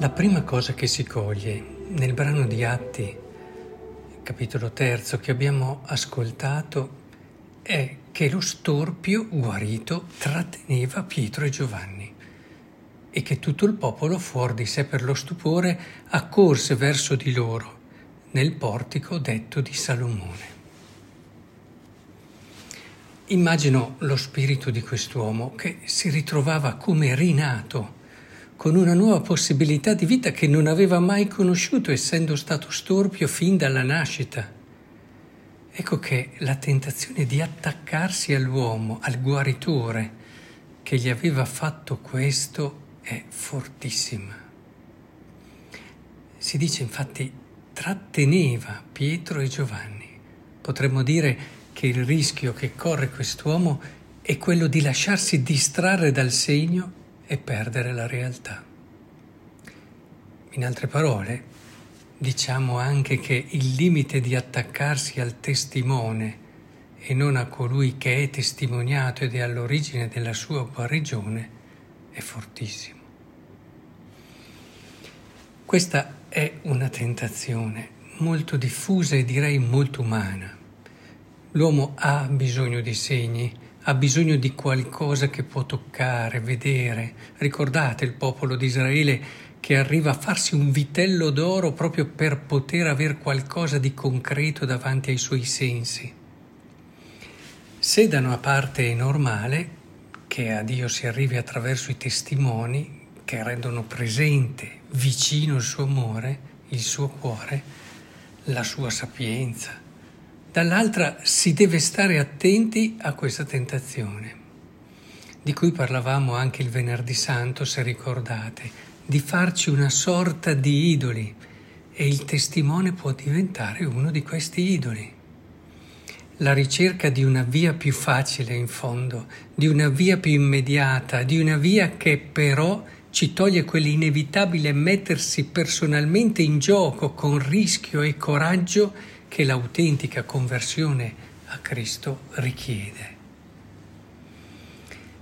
La prima cosa che si coglie nel brano di Atti, capitolo terzo, che abbiamo ascoltato, è che lo storpio guarito tratteneva Pietro e Giovanni e che tutto il popolo, fuori di sé per lo stupore, accorse verso di loro nel portico detto di Salomone. Immagino lo spirito di quest'uomo che si ritrovava come rinato con una nuova possibilità di vita che non aveva mai conosciuto essendo stato storpio fin dalla nascita. Ecco che la tentazione di attaccarsi all'uomo, al guaritore che gli aveva fatto questo è fortissima. Si dice infatti tratteneva Pietro e Giovanni. Potremmo dire che il rischio che corre quest'uomo è quello di lasciarsi distrarre dal segno e perdere la realtà. In altre parole, diciamo anche che il limite di attaccarsi al testimone e non a colui che è testimoniato ed è all'origine della sua guarigione è fortissimo. Questa è una tentazione molto diffusa e direi molto umana. L'uomo ha bisogno di segni, ha bisogno di qualcosa che può toccare, vedere. Ricordate il popolo di Israele che arriva a farsi un vitello d'oro proprio per poter avere qualcosa di concreto davanti ai suoi sensi. Se da una parte è normale che a Dio si arrivi attraverso i testimoni che rendono presente, vicino il suo amore, il suo cuore, la sua sapienza, Dall'altra si deve stare attenti a questa tentazione, di cui parlavamo anche il venerdì santo, se ricordate, di farci una sorta di idoli e il testimone può diventare uno di questi idoli. La ricerca di una via più facile in fondo, di una via più immediata, di una via che però ci toglie quell'inevitabile mettersi personalmente in gioco con rischio e coraggio che l'autentica conversione a Cristo richiede.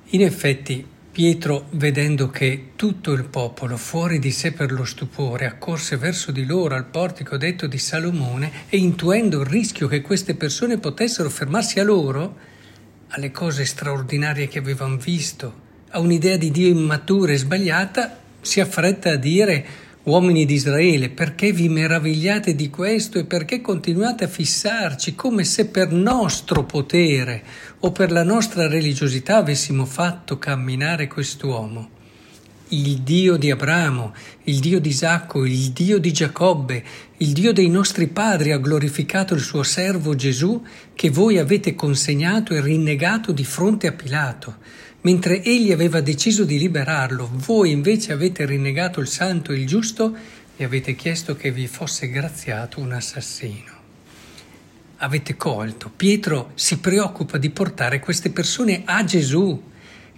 In effetti, Pietro, vedendo che tutto il popolo, fuori di sé per lo stupore, accorse verso di loro al portico detto di Salomone e intuendo il rischio che queste persone potessero fermarsi a loro, alle cose straordinarie che avevano visto, a un'idea di Dio immatura e sbagliata, si affretta a dire Uomini di Israele, perché vi meravigliate di questo e perché continuate a fissarci come se per nostro potere o per la nostra religiosità avessimo fatto camminare quest'uomo? Il Dio di Abramo, il Dio di Isacco, il Dio di Giacobbe, il Dio dei nostri padri ha glorificato il suo servo Gesù che voi avete consegnato e rinnegato di fronte a Pilato Mentre egli aveva deciso di liberarlo, voi invece avete rinnegato il santo e il giusto e avete chiesto che vi fosse graziato un assassino. Avete colto, Pietro si preoccupa di portare queste persone a Gesù,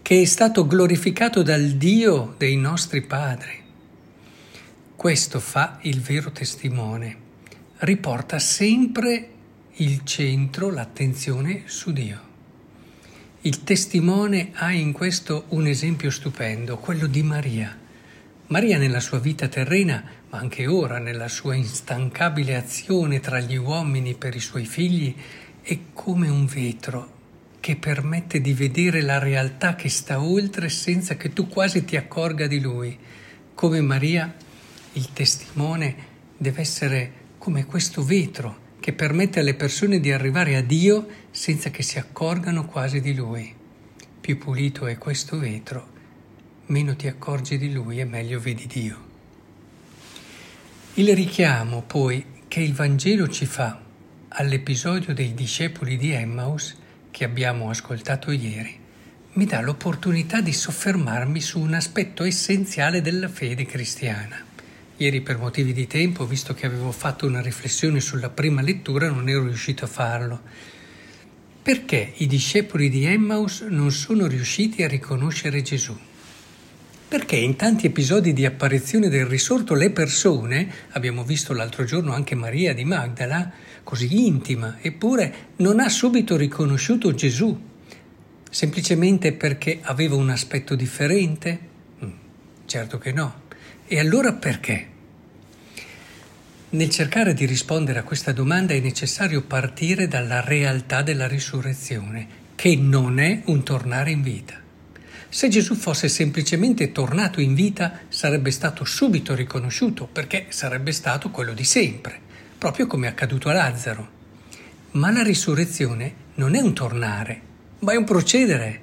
che è stato glorificato dal Dio dei nostri padri. Questo fa il vero testimone, riporta sempre il centro, l'attenzione su Dio. Il testimone ha in questo un esempio stupendo, quello di Maria. Maria nella sua vita terrena, ma anche ora nella sua instancabile azione tra gli uomini per i suoi figli, è come un vetro che permette di vedere la realtà che sta oltre senza che tu quasi ti accorga di lui. Come Maria, il testimone deve essere come questo vetro che permette alle persone di arrivare a Dio senza che si accorgano quasi di Lui. Più pulito è questo vetro, meno ti accorgi di Lui e meglio vedi Dio. Il richiamo poi che il Vangelo ci fa all'episodio dei discepoli di Emmaus che abbiamo ascoltato ieri mi dà l'opportunità di soffermarmi su un aspetto essenziale della fede cristiana. Ieri per motivi di tempo, visto che avevo fatto una riflessione sulla prima lettura, non ero riuscito a farlo. Perché i discepoli di Emmaus non sono riusciti a riconoscere Gesù? Perché in tanti episodi di apparizione del risorto le persone, abbiamo visto l'altro giorno anche Maria di Magdala, così intima, eppure non ha subito riconosciuto Gesù, semplicemente perché aveva un aspetto differente? Mm, certo che no E allora perché? Nel cercare di rispondere a questa domanda è necessario partire dalla realtà della risurrezione, che non è un tornare in vita. Se Gesù fosse semplicemente tornato in vita sarebbe stato subito riconosciuto perché sarebbe stato quello di sempre, proprio come è accaduto a Lazzaro. Ma la risurrezione non è un tornare, ma è un procedere,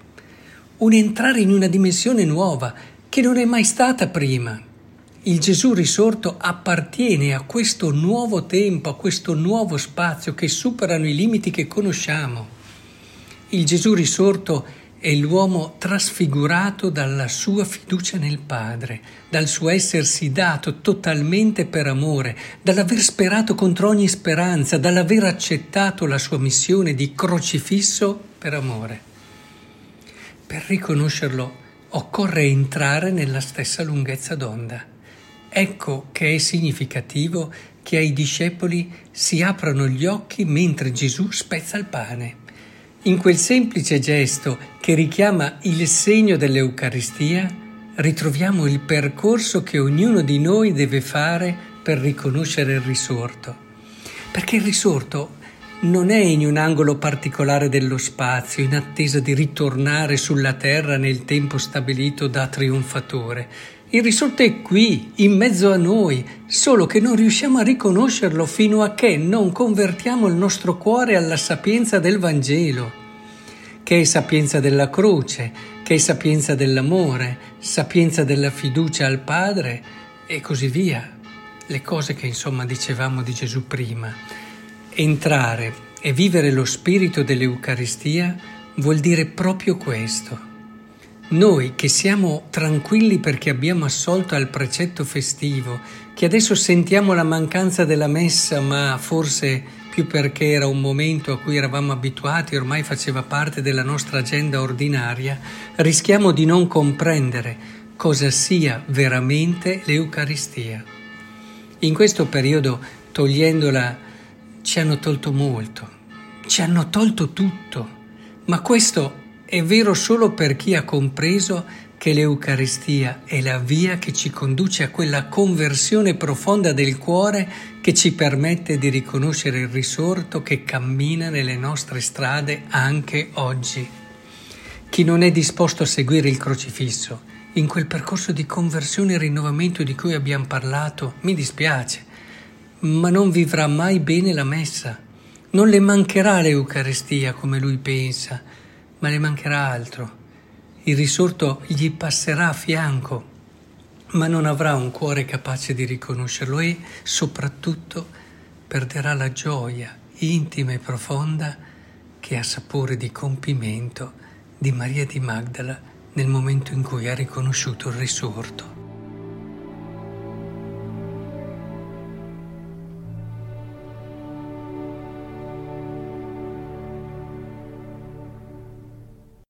un entrare in una dimensione nuova che non è mai stata prima. Il Gesù risorto appartiene a questo nuovo tempo, a questo nuovo spazio che superano i limiti che conosciamo. Il Gesù risorto è l'uomo trasfigurato dalla sua fiducia nel Padre, dal suo essersi dato totalmente per amore, dall'aver sperato contro ogni speranza, dall'aver accettato la sua missione di crocifisso per amore. Per riconoscerlo occorre entrare nella stessa lunghezza d'onda. Ecco che è significativo che ai discepoli si aprano gli occhi mentre Gesù spezza il pane. In quel semplice gesto che richiama il segno dell'Eucaristia, ritroviamo il percorso che ognuno di noi deve fare per riconoscere il risorto. Perché il risorto non è in un angolo particolare dello spazio, in attesa di ritornare sulla terra nel tempo stabilito da trionfatore. Il risorto è qui, in mezzo a noi, solo che non riusciamo a riconoscerlo fino a che non convertiamo il nostro cuore alla sapienza del Vangelo, che è sapienza della croce, che è sapienza dell'amore, sapienza della fiducia al Padre e così via. Le cose che insomma dicevamo di Gesù prima. Entrare e vivere lo spirito dell'Eucaristia vuol dire proprio questo noi che siamo tranquilli perché abbiamo assolto al precetto festivo, che adesso sentiamo la mancanza della messa, ma forse più perché era un momento a cui eravamo abituati, ormai faceva parte della nostra agenda ordinaria, rischiamo di non comprendere cosa sia veramente l'Eucaristia. In questo periodo, togliendola, ci hanno tolto molto, ci hanno tolto tutto, ma questo è vero solo per chi ha compreso che l'Eucaristia è la via che ci conduce a quella conversione profonda del cuore che ci permette di riconoscere il risorto che cammina nelle nostre strade anche oggi. Chi non è disposto a seguire il crocifisso in quel percorso di conversione e rinnovamento di cui abbiamo parlato, mi dispiace, ma non vivrà mai bene la messa. Non le mancherà l'Eucaristia come lui pensa ma le mancherà altro. Il risorto gli passerà a fianco, ma non avrà un cuore capace di riconoscerlo e, soprattutto, perderà la gioia intima e profonda che ha sapore di compimento di Maria di Magdala nel momento in cui ha riconosciuto il risorto.